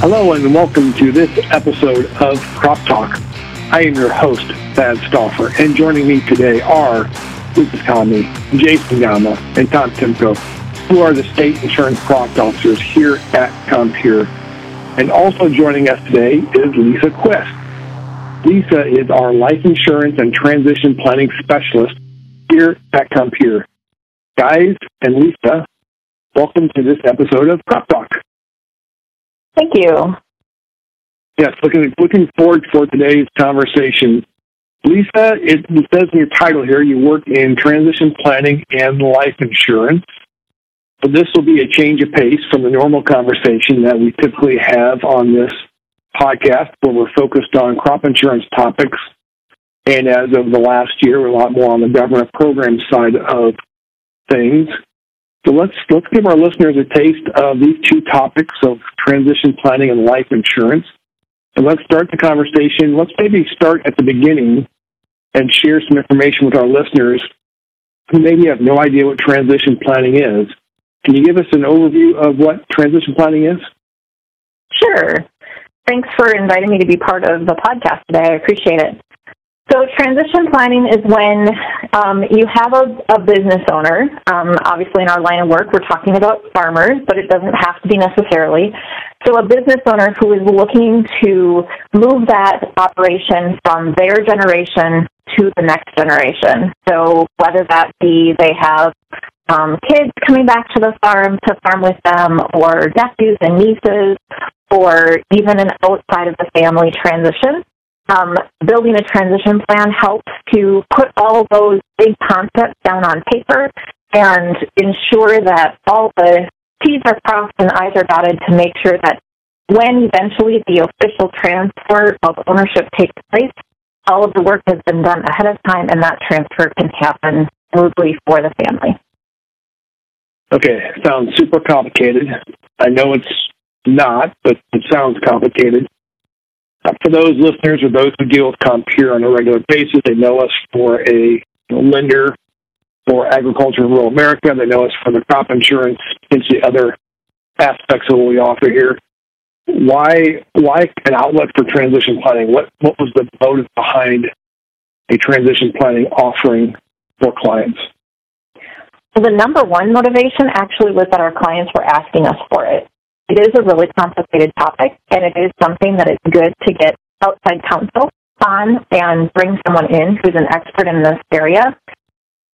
Hello and welcome to this episode of Crop Talk. I am your host, Thad Stauffer, and joining me today are Lucas Conley, Jason Gama, and Tom Timko, who are the state insurance product officers here at Compeer. And also joining us today is Lisa Quest. Lisa is our life insurance and transition planning specialist here at Compeer. Guys and Lisa, welcome to this episode of Crop Talk. You. Yes, looking looking forward for today's conversation. Lisa, it says in your title here you work in transition planning and life insurance. But this will be a change of pace from the normal conversation that we typically have on this podcast where we're focused on crop insurance topics. And as of the last year, a lot more on the government program side of things. So let's let's give our listeners a taste of these two topics of transition planning and life insurance. And let's start the conversation. Let's maybe start at the beginning and share some information with our listeners who maybe have no idea what transition planning is. Can you give us an overview of what transition planning is? Sure. Thanks for inviting me to be part of the podcast today. I appreciate it. So transition planning is when um, you have a, a business owner. Um, obviously, in our line of work, we're talking about farmers, but it doesn't have to be necessarily. So a business owner who is looking to move that operation from their generation to the next generation. So whether that be they have um, kids coming back to the farm to farm with them, or nephews and nieces, or even an outside of the family transition um, building a transition plan helps to put all those big concepts down on paper and ensure that all the T's are crossed and I's are dotted to make sure that when eventually the official transfer of ownership takes place, all of the work has been done ahead of time and that transfer can happen smoothly for the family. Okay, sounds super complicated. I know it's not, but it sounds complicated. Uh, for those listeners or those who deal with Compeer on a regular basis, they know us for a lender for agriculture in rural America. They know us for the crop insurance, potentially other aspects of what we offer here. Why why an outlet for transition planning? What what was the motive behind a transition planning offering for clients? Well, the number one motivation actually was that our clients were asking us for it. It is a really complicated topic, and it is something that is good to get outside counsel on and bring someone in who's an expert in this area.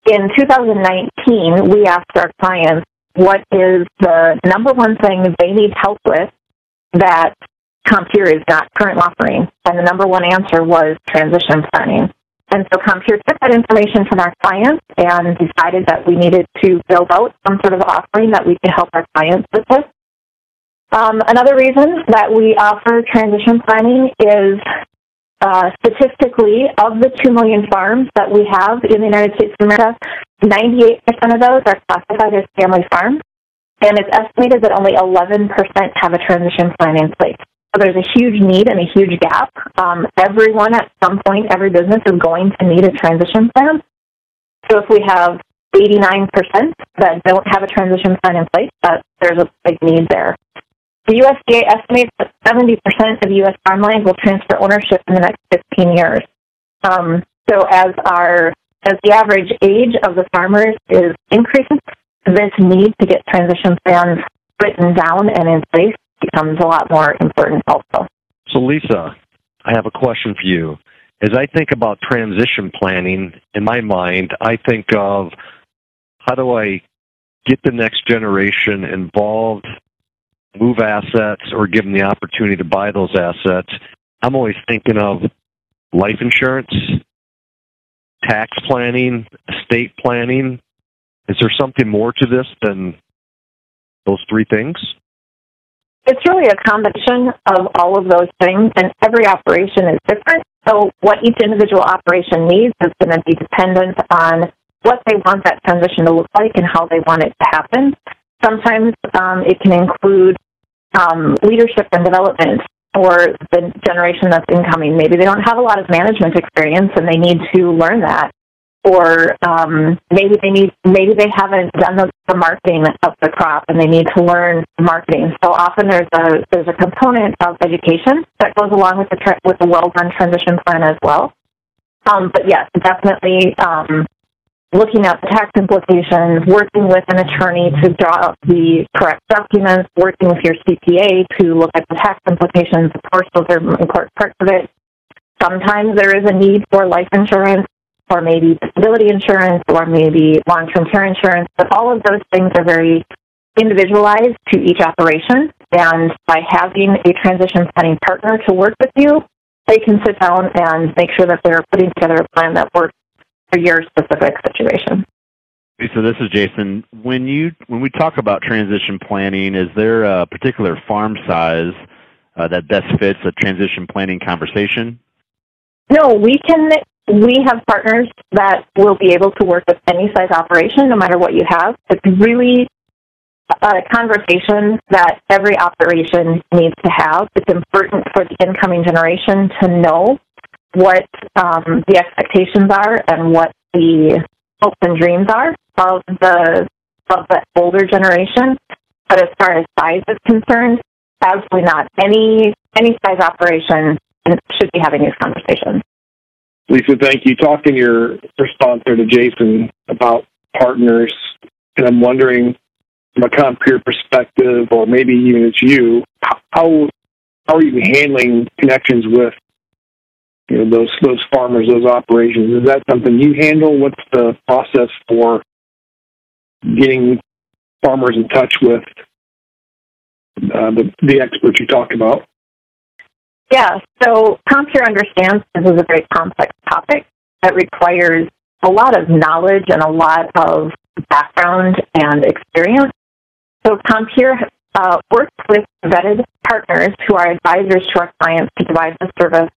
In 2019, we asked our clients what is the number one thing they need help with that Compeer is not currently offering, and the number one answer was transition planning. And so Compeer took that information from our clients and decided that we needed to build out some sort of offering that we could help our clients with this. Um, another reason that we offer transition planning is uh, statistically, of the 2 million farms that we have in the United States of America, 98% of those are classified as family farms, and it's estimated that only 11% have a transition plan in place. So there's a huge need and a huge gap. Um, everyone at some point, every business is going to need a transition plan. So if we have 89% that don't have a transition plan in place, that there's a big need there. The USDA estimates that 70% of U.S. farmland will transfer ownership in the next 15 years. Um, so as our as the average age of the farmers is increasing, this need to get transition plans written down and in place becomes a lot more important also. So Lisa, I have a question for you. As I think about transition planning, in my mind, I think of how do I get the next generation involved move assets or give them the opportunity to buy those assets. I'm always thinking of life insurance, tax planning, estate planning. Is there something more to this than those three things? It's really a combination of all of those things, and every operation is different. So, what each individual operation needs is going to be dependent on what they want that transition to look like and how they want it to happen. Sometimes um, it can include um, leadership and development for the generation that's incoming. Maybe they don't have a lot of management experience and they need to learn that. or um, maybe they need maybe they haven't done the, the marketing of the crop and they need to learn marketing. So often there's a there's a component of education that goes along with the tra- with the well done transition plan as well. Um, but yes, definitely um, looking at the tax implications, working with an attorney to draw up the correct documents, working with your CPA to look at the tax implications. Of course, those are important parts of it. Sometimes there is a need for life insurance or maybe disability insurance or maybe long-term care insurance, but all of those things are very individualized to each operation. And by having a transition planning partner to work with you, they can sit down and make sure that they're putting together a plan that works for your specific situation. So this is Jason. When you when we talk about transition planning, is there a particular farm size uh, that best fits a transition planning conversation? No, we can we have partners that will be able to work with any size operation, no matter what you have. It's really a conversation that every operation needs to have. It's important for the incoming generation to know what um, the expectations are and what the hopes and dreams are of the of the older generation. But as far as size is concerned, absolutely not. Any any size operation should be having these conversations. Lisa, thank you. Talking your response there to Jason about partners, and I'm wondering from a Compeer perspective, or maybe even it's you, how how are you handling connections with you know those those farmers, those operations? Is that something you handle? What's the process for getting farmers in touch with uh, the the experts you talked about? Yeah, so Compeer understands this is a very complex topic that requires a lot of knowledge and a lot of background and experience. So Compeer uh, works with vetted partners who are advisors to our clients to provide the service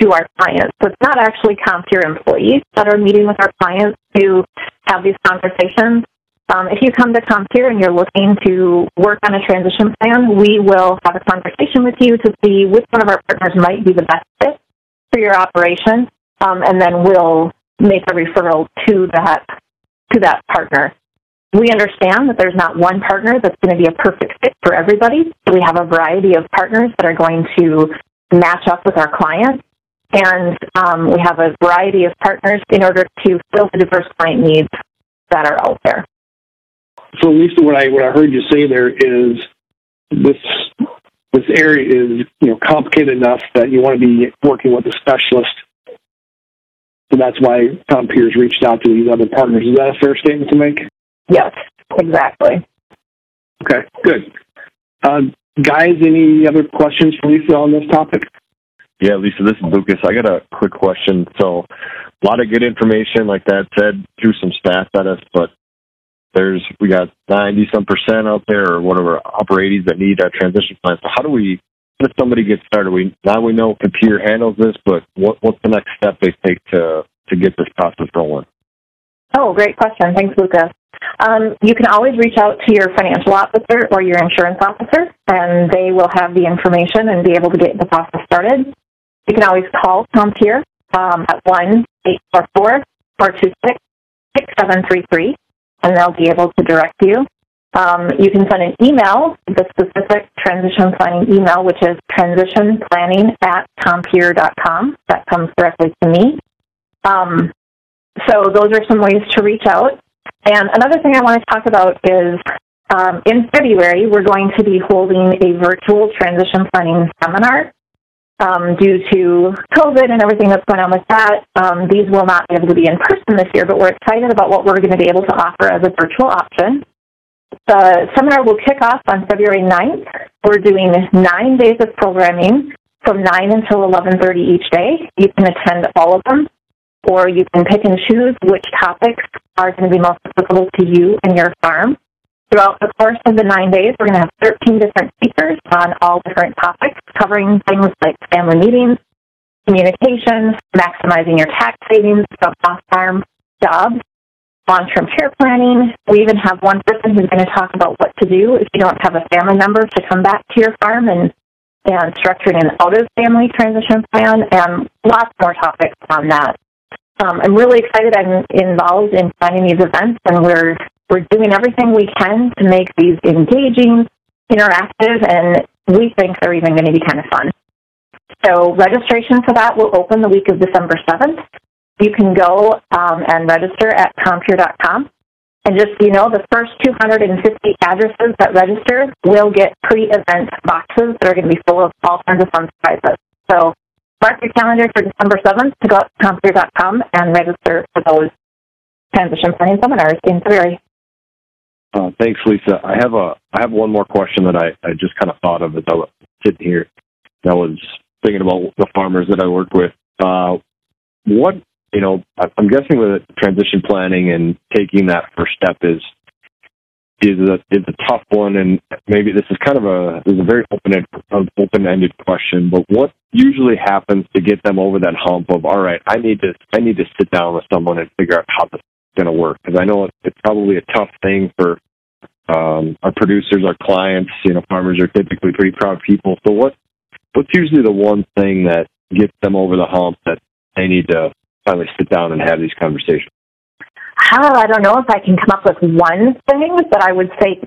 to our clients. So it's not actually Compeer employees that are meeting with our clients to have these conversations. Um, if you come to Compeer and you're looking to work on a transition plan, we will have a conversation with you to see which one of our partners might be the best fit for your operation, um, and then we'll make a referral to that to that partner. We understand that there's not one partner that's going to be a perfect fit for everybody. We have a variety of partners that are going to match up with our clients, and um, we have a variety of partners in order to fill the diverse client needs that are out there so Lisa, what I what I heard you say there is this this area is you know complicated enough that you want to be working with a specialist. So that's why Compeer's reached out to these other partners. Is that a fair statement to make? Yes, exactly. Okay, good. Uh, guys, any other questions for Lisa on this topic? Yeah, Lisa, this is Lucas. I got a quick question. So, a lot of good information, like that said, threw some stats at us, but there's we got 90 some percent out there or whatever upper 80s that need a transition plan. So how do we does somebody get started? We now we know Compeer handles this, but what what's the next step they take to to get this process rolling? Oh, great question. Thanks, Lucas. Um, you can always reach out to your financial officer or your insurance officer, and they will have the information and be able to get the process started. You can always call Compeer um, at one eight four four four two six six seven three three and they'll be able to direct you. Um, you can send an email, the specific transition planning email, which is transitionplanning at compeer.com. That comes directly to me. Um, so those are some ways to reach out. And another thing I want to talk about is um, in February, we're going to be holding a virtual transition planning seminar um, due to COVID and everything that's going on with that, um, these will not be able to be in person this year, but we're excited about what we're going to be able to offer as a virtual option. The seminar will kick off on February 9th. We're doing nine days of programming from 9 until 11.30 each day. You can attend all of them, or you can pick and choose which topics are going to be most applicable to you and your farm. Throughout the course of the nine days, we're going to have 13 different speakers on all different topics, covering things like family meetings, communication, maximizing your tax savings from off-farm jobs, long-term care planning. We even have one person who's going to talk about what to do if you don't have a family member to come back to your farm and and structuring an out-of-family transition plan, and lots more topics on that. um, I'm really excited. I'm involved in planning these events, and we're we're doing everything we can to make these engaging, interactive, and we think they're even going to be kind of fun. So registration for that will open the week of December 7th. You can go um, and register at compeer.com. And just you know, the first 250 addresses that register will get pre-event boxes that are going to be full of all kinds of fun surprises. So mark your calendar for December 7th to go out to compeer.com and register for those transition planning seminars in February. Uh, thanks, Lisa. I have a I have one more question that I, I just kind of thought of as I was sitting here. I was thinking about the farmers that I work with. Uh, what you know, I'm guessing with transition planning and taking that first step is is a is a tough one, and maybe this is kind of a is a very open open ended question. But what usually happens to get them over that hump of all right, I need to I need to sit down with someone and figure out how this is going to work because I know it's probably a tough thing for um, our producers, our clients. You know, farmers are typically pretty proud people. So what what's usually the one thing that gets them over the hump that they need to finally sit down and have these conversations? Oh, I don't know if I can come up with one thing, but I would say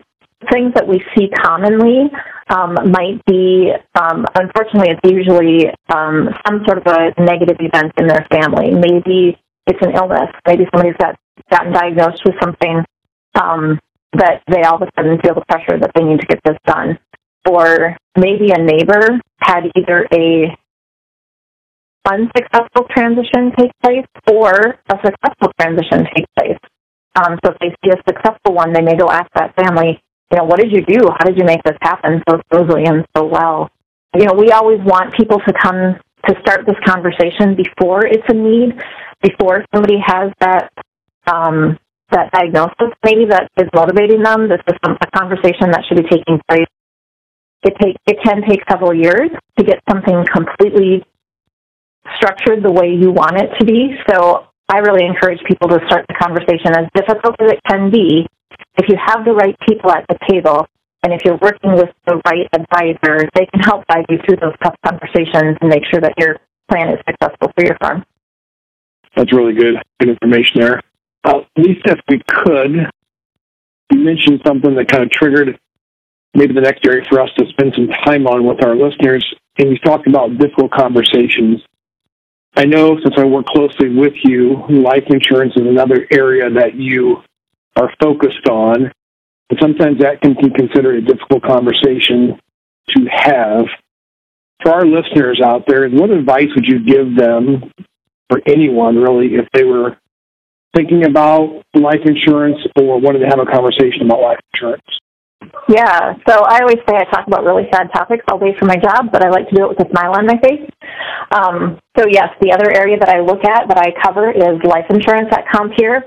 things that we see commonly um, might be, um, unfortunately, it's usually um, some sort of a negative event in their family. Maybe it's an illness. Maybe somebody's got gotten diagnosed with something um, that they all of a sudden feel the pressure that they need to get this done. Or maybe a neighbor had either a unsuccessful transition take place or a successful transition take place. Um, so if they see a successful one, they may go ask that family, you know, what did you do? How did you make this happen so smoothly and so well? You know, we always want people to come to start this conversation before it's a need, before somebody has that um, that diagnosis maybe that is motivating them. This is a conversation that should be taking place. It take it can take several years to get something completely structured the way you want it to be. So I really encourage people to start the conversation as difficult as it can be. If you have the right people at the table, and if you're working with the right advisor, they can help guide you through those tough conversations and make sure that your plan is successful for your farm. That's really good, good information there. Uh, Lisa, if we could, you mentioned something that kind of triggered maybe the next area for us to spend some time on with our listeners, and you talked about difficult conversations. I know since I work closely with you, life insurance is another area that you are focused on. And sometimes that can be considered a difficult conversation to have. For our listeners out there, what advice would you give them, for anyone really, if they were thinking about life insurance or wanted to have a conversation about life insurance? Yeah, so I always say I talk about really sad topics all day for my job, but I like to do it with a smile on my face. Um, so yes, the other area that I look at that I cover is life insurance at Compeer.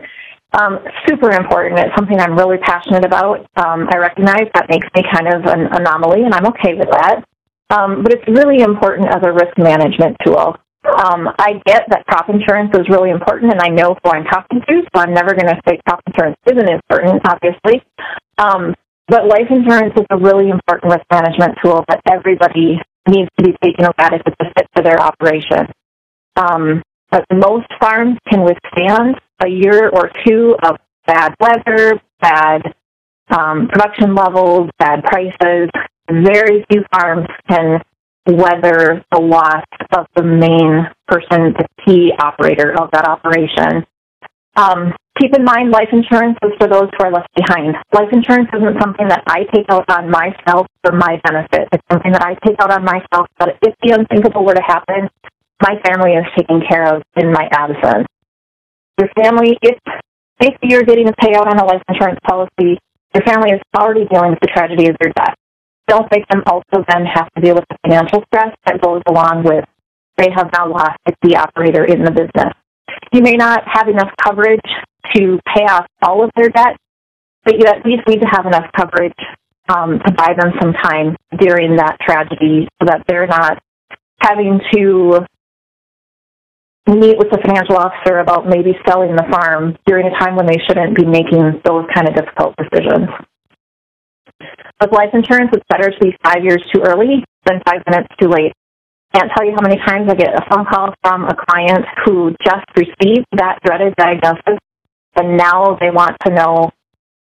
Um, super important. It's something I'm really passionate about. Um, I recognize that makes me kind of an anomaly, and I'm okay with that. Um, but it's really important as a risk management tool. Um, I get that crop insurance is really important, and I know who I'm talking to, so I'm never going to say crop insurance isn't important, obviously. Um, but life insurance is a really important risk management tool that everybody needs to be taking a look at if it's a fit for their operation. Um, but most farms can withstand a year or two of bad weather, bad um, production levels, bad prices. Very few farms can weather the loss of the main person, the key operator of that operation. Um, keep in mind, life insurance is for those who are left behind. Life insurance isn't something that I take out on myself for my benefit. It's something that I take out on myself that if the unthinkable were to happen, my family is taken care of in my absence. Your family, if if you're getting a payout on a life insurance policy, your family is already dealing with the tragedy of your death. Don't make them also then have to deal with the financial stress that goes along with they have now lost key operator in the business. You may not have enough coverage to pay off all of their debt, but you at least need to have enough coverage um, to buy them some time during that tragedy so that they're not having to meet with the financial officer about maybe selling the farm during a time when they shouldn't be making those kind of difficult decisions. With life insurance, it's better to be five years too early than five minutes too late. can't tell you how many times I get a phone call from a client who just received that dreaded diagnosis and now they want to know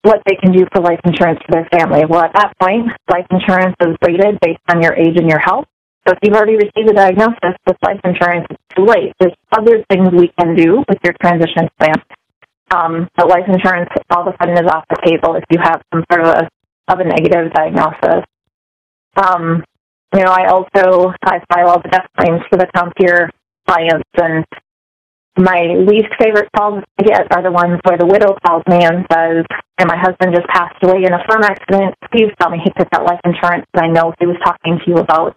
what they can do for life insurance for their family. Well, at that point, life insurance is rated based on your age and your health. So if you've already received a diagnosis with life insurance, it's too late. There's other things we can do with your transition plan. Um, but life insurance all of a sudden is off the table if you have some sort of a of a negative diagnosis. Um, you know, I also I file all the death claims for the Compeer clients, and my least favorite calls I get are the ones where the widow calls me and says, "And my husband just passed away in a farm accident. Please tell me he took out life insurance that I know he was talking to you about."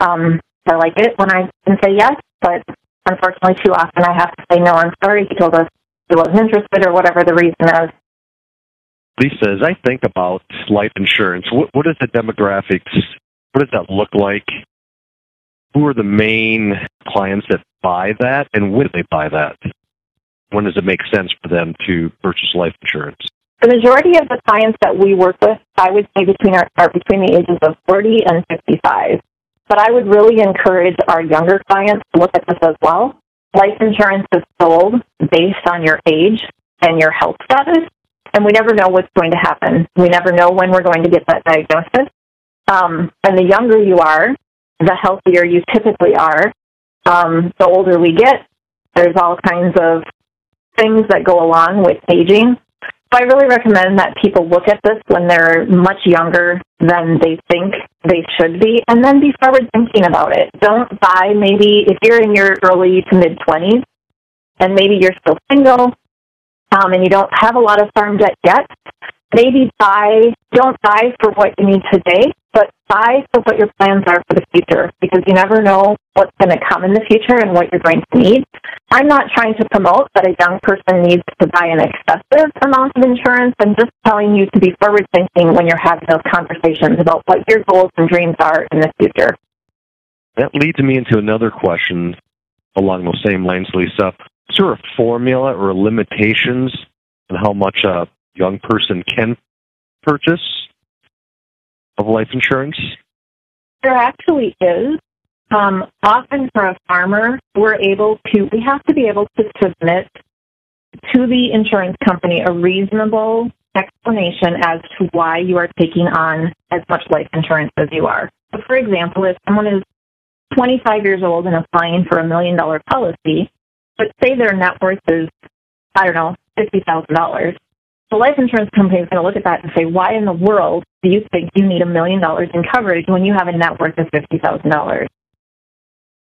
Um, I like it when I can say yes, but unfortunately, too often I have to say no. I'm sorry. He told us he wasn't interested, or whatever the reason is. Lisa, as I think about life insurance, what, what is the demographics? What does that look like? Who are the main clients that buy that, and when do they buy that? When does it make sense for them to purchase life insurance? The majority of the clients that we work with, I would say between our, are between the ages of 40 and 55. But I would really encourage our younger clients to look at this as well. Life insurance is sold based on your age and your health status, and we never know what's going to happen. We never know when we're going to get that diagnosis. Um, and the younger you are, the healthier you typically are. Um, the older we get, there's all kinds of things that go along with aging. So I really recommend that people look at this when they're much younger than they think they should be, and then be forward thinking about it. Don't buy maybe if you're in your early to mid 20s, and maybe you're still single, um, and you don't have a lot of farm debt yet, maybe buy, don't buy for what you need today, but buy for what your plans are for the future because you never know what's going to come in the future and what you're going to need. I'm not trying to promote that a young person needs to buy an excessive amount of insurance. I'm just telling you to be forward thinking when you're having those conversations about what your goals and dreams are in the future. That leads me into another question along those same lines, Lisa. Is there a formula or limitations on how much a young person can purchase of life insurance? There actually is. Um, often for a farmer, we're able to, we have to be able to submit to the insurance company a reasonable explanation as to why you are taking on as much life insurance as you are. So for example, if someone is 25 years old and applying for a million dollar policy, but say their net worth is, I don't know, $50,000, the life insurance company is going to look at that and say, why in the world do you think you need a million dollars in coverage when you have a net worth of $50,000?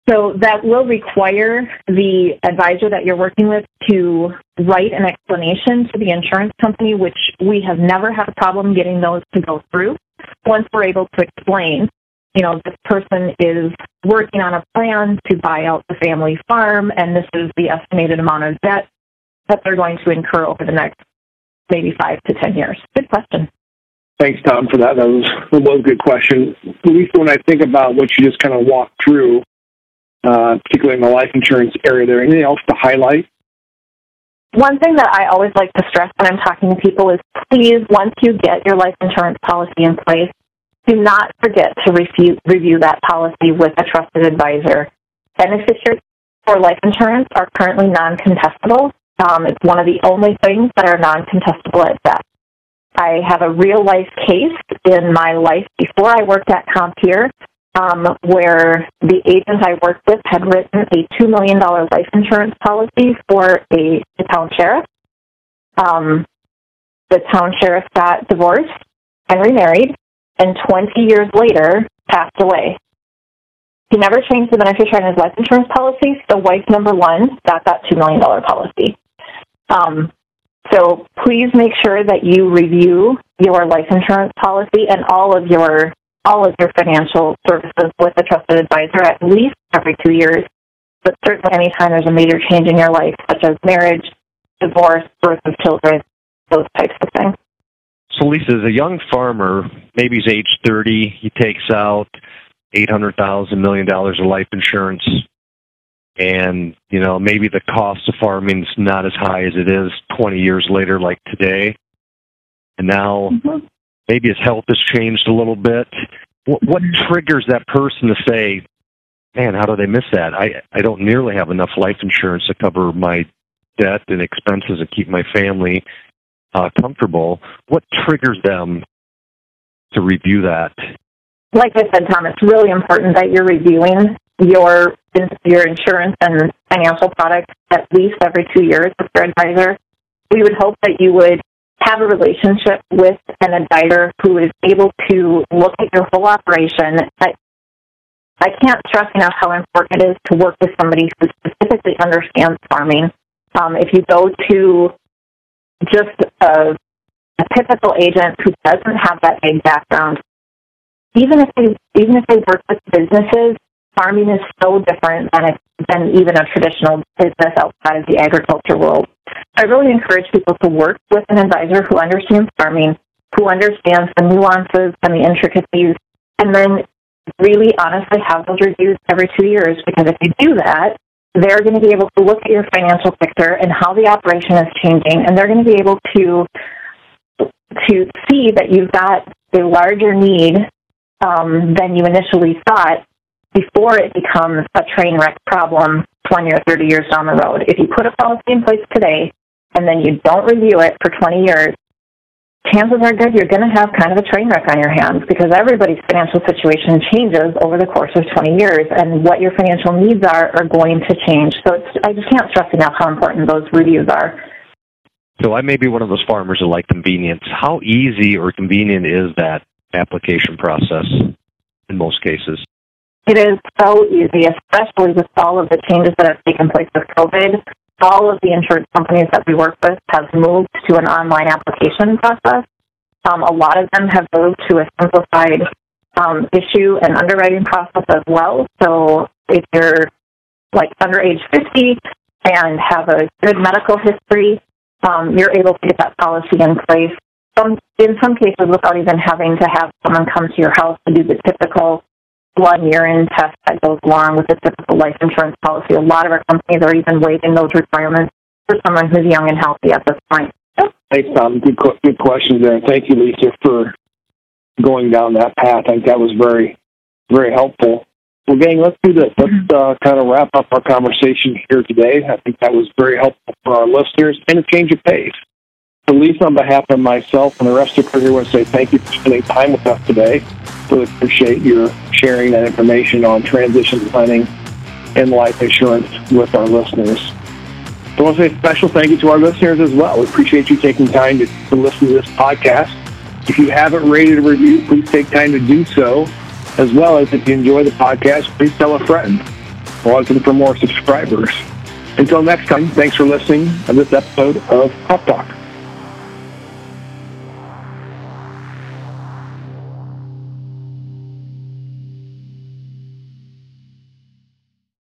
So that will require the advisor that you're working with to write an explanation to the insurance company, which we have never had a problem getting those to go through. Once we're able to explain, you know, this person is working on a plan to buy out the family farm and this is the estimated amount of debt that they're going to incur over the next maybe five to ten years. Good question. Thanks, Tom, for that. That was, that was a good question. Lisa, when I think about what you just kind of walked through, uh, particularly in the life insurance area, there anything else to highlight? One thing that I always like to stress when I'm talking to people is please, once you get your life insurance policy in place, do not forget to review, review that policy with a trusted advisor. Beneficiaries for life insurance are currently non-contestable. Um, it's one of the only things that are non-contestable at death. I have a real life case in my life before I worked at Compeer um, where the agent I worked with had written a $2 million life insurance policy for a, a town sheriff. Um, the town sheriff got divorced and remarried, and 20 years later passed away. He never changed the beneficiary in his life insurance policy, so wife number one got that $2 million policy. Um, so please make sure that you review your life insurance policy and all of your all of your financial services with a trusted advisor at least every two years. But certainly anytime there's a major change in your life, such as marriage, divorce, birth of children, those types of things. Lisa, as a young farmer, maybe he's age 30, he takes out $800,000 million of life insurance. And you know maybe the cost of farming is not as high as it is 20 years later like today. And now mm-hmm. maybe his health has changed a little bit. What, what triggers that person to say man, how do they miss that? I I don't nearly have enough life insurance to cover my debt and expenses and keep my family uh, comfortable. What triggers them to review that? Like I said, Tom, it's really important that you're reviewing your your insurance and financial products at least every two years with your advisor. We would hope that you would have a relationship with an advisor who is able to look at your whole operation. I, I can't stress enough how important it is to work with somebody who specifically understands farming. Um, if you go to just a, a typical agent who doesn't have that big background, even if they even if they work with businesses, farming is so different than than even a traditional business outside of the agriculture world. I really encourage people to work with an advisor who understands farming, who understands the nuances and the intricacies, and then really honestly have those reviews every two years because if you do that, they're going to be able to look at your financial picture and how the operation is changing, and they're going to be able to to see that you've got a larger need um, than you initially thought before it becomes a train wreck problem 20 or 30 years down the road. If you put a policy in place today and then you don't review it for 20 years, chances are good you're going to have kind of a train wreck on your hands because everybody's financial situation changes over the course of 20 years and what your financial needs are are going to change. So I just can't stress enough how important those reviews are. So I may be one of those farmers that like convenience. How easy or convenient is that application process in most cases? It is so easy, especially with all of the changes that have taken place with COVID. All of the insurance companies that we work with have moved to an online application process. Um, a lot of them have moved to a simplified um, issue and underwriting process as well. So if you're like under age 50 and have a good medical history, um, you're able to get that policy in place. Some, in some cases, without even having to have someone come to your house to do the typical blood urine test that goes along with a typical life insurance policy. A lot of our companies are even waiving those requirements for someone who's young and healthy at this point. Thanks, Tom. Good, good questions there. Thank you, Lisa, for going down that path. I think that was very, very helpful. Well, gang, let's do this. Let's mm-hmm. uh, kind of wrap up our conversation here today. I think that was very helpful for our listeners and a change of pace. Lisa, on behalf of myself and the rest of here, want to say thank you for spending time with us today. Really appreciate your sharing that information on transition planning and life insurance with our listeners. I want to say a special thank you to our listeners as well. We appreciate you taking time to, to listen to this podcast. If you haven't rated a review, please take time to do so. As well as if you enjoy the podcast, please tell a friend. We're looking for more subscribers. Until next time, thanks for listening to this episode of Crop Talk.